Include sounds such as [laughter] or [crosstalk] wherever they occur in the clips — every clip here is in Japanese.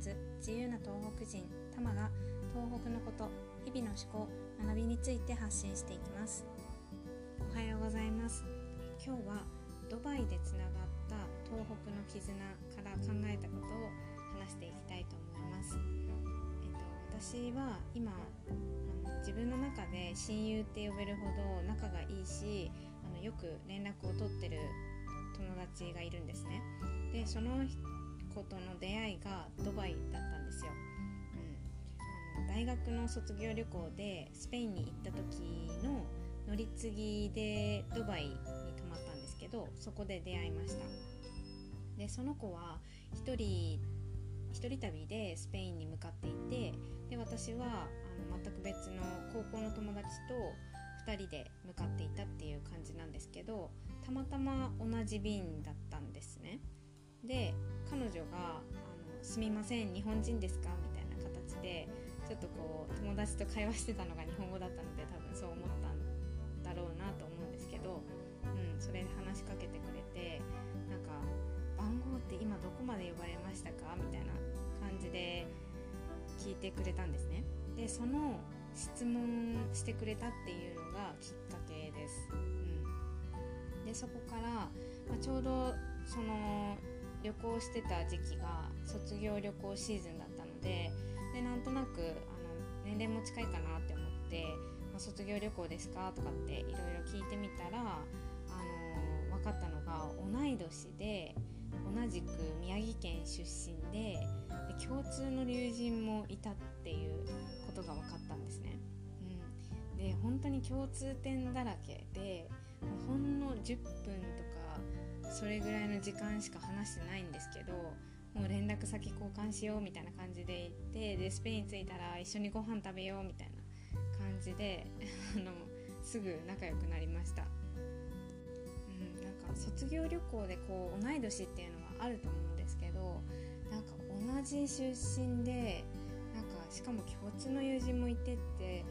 つ自由な東北人タマが東北のこと日々の思考学びについて発信していきます。おはようございます。今日はドバイでつながった東北の絆から考えたことを話していきたいと思います、えっと、私は今あの自分の中で親友って呼べるほど仲がいいしあのよく連絡を取ってる友達がいるんですね。でその子との出会いがドバイだったんですよ、うん、あの大学の卒業旅行でスペインに行った時の乗り継ぎでドバイに泊まったんですけどそこで出会いました。でその子は1人1人旅でスペインに向かっていてで私はあの全く別の高校の友達と2人で向かっていたっていう感じなんですけどたまたま同じ便だったんですね。で彼女があの「すみません日本人ですか?」みたいな形でちょっとこう友達と会話してたのが日本語だったので多分そう思ったんだろうなと思うんですけど、うん、それで話しかけてくれてなんか「番号って今どこまで呼ばれましたか?」みたいな感じで聞いてくれたんですねでその質問してくれたっていうのがきっかけです、うん、でそこから、まあ、ちょうどその旅行してた時期が卒業旅行シーズンだったのででなんとなくあの年齢も近いかなって思って「まあ、卒業旅行ですか?」とかっていろいろ聞いてみたらあの分かったのが同い年で同じく宮城県出身でで共通の友人もいたっていうことが分かったんですね。うん、で本当に共通点だらけでほんの10分とかそれぐらいの時間しか話してないんですけどもう連絡先交換しようみたいな感じで行ってでスペイン着いたら一緒にご飯食べようみたいな感じで [laughs] あのすぐ仲良くなりました、うん、なんか卒業旅行でこう同い年っていうのはあると思うんですけどなんか同じ出身でなんかしかも共通の友人もいてって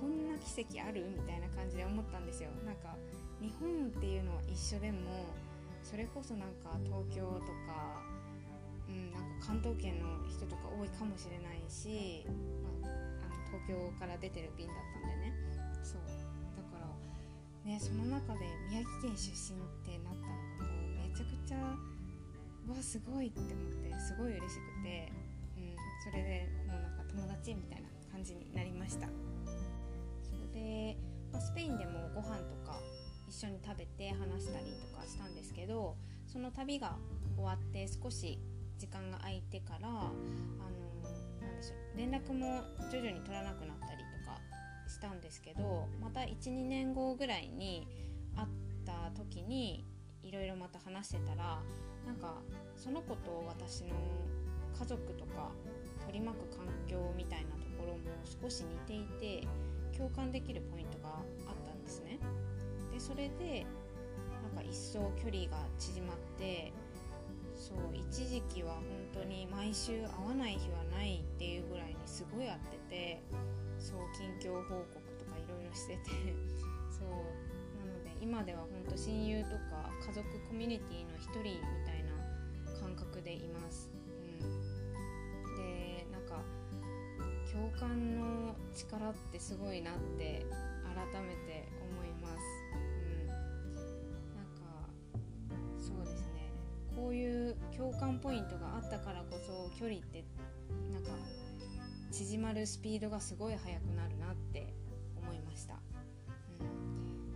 こんな奇跡ある？みたいな感じで思ったんですよ。なんか日本っていうのは一緒でもそれこそなんか東京とか,、うん、なんか関東圏の人とか多いかもしれないし、まあ、あの東京から出てる便だったんでね。そう。だからねその中で宮城県出身ってなったのがもうめちゃくちゃわすごいって思ってすごい嬉しくて、うん、それでもうなんか友達みたいな感じになりました。それで、一緒に食べて話したりとかしたんですけどその旅が終わって少し時間が空いてからあのなんでしょう連絡も徐々に取らなくなったりとかしたんですけどまた12年後ぐらいに会った時にいろいろまた話してたらなんかその子と私の家族とか取り巻く環境みたいなところも少し似ていて共感できるポイントがあったんですね。でそれでなんか一層距離が縮まってそう一時期は本当に毎週会わない日はないっていうぐらいにすごい会っててそう近況報告とかいろいろしてて [laughs] そうなので今では本当親友とか家族コミュニティの一人みたいな感覚でいます。うん、でなんか共感の力ってすごいなって改めて思います。そうですねこういう共感ポイントがあったからこそ距離ってなんか縮まるスピードがすごい速くなるなって思いました。う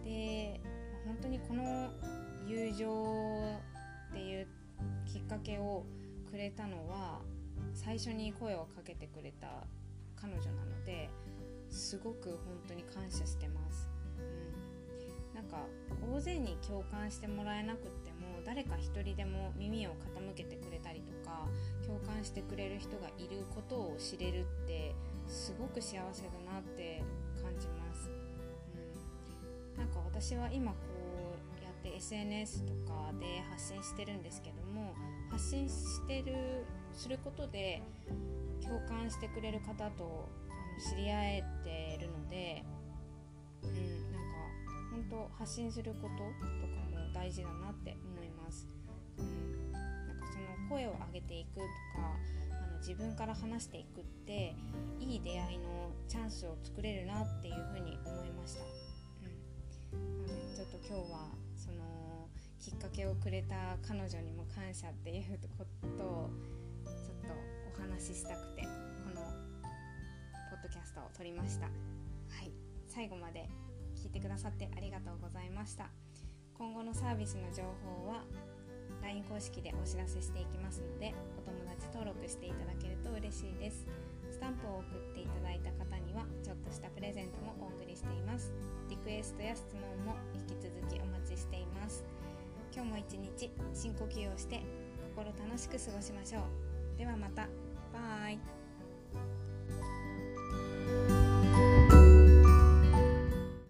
ん、で本当にこの友情っていうきっかけをくれたのは最初に声をかけてくれた彼女なのですごく本当に感謝してます。うん、なんか大勢に共感してもらえなくて誰か一人でも耳を傾けてくれたりとか共感してくれる人がいることを知れるってすごく幸せだなって感じます、うん、なんか私は今こうやって SNS とかで発信してるんですけども発信してるすることで共感してくれる方と知り合えてるので、うん、なんか本当発信することとかも大事だなって思います。うん、なんかその声を上げていくとかあの自分から話していくっていい出会いのチャンスを作れるなっていうふうに思いました、うん、ちょっと今日はそのきっかけをくれた彼女にも感謝っていうことをちょっとお話ししたくてこのポッドキャストを撮りました。はい。最後まで聞いてくださってありがとうございました。今後のサービスの情報は LINE 公式でお知らせしていきますのでお友達登録していただけると嬉しいです。スタンプを送っていただいた方にはちょっとしたプレゼントもお送りしています。リクエストや質問も引き続きお待ちしています。今日も一日深呼吸をして心楽しく過ごしましょう。ではまた。バイ。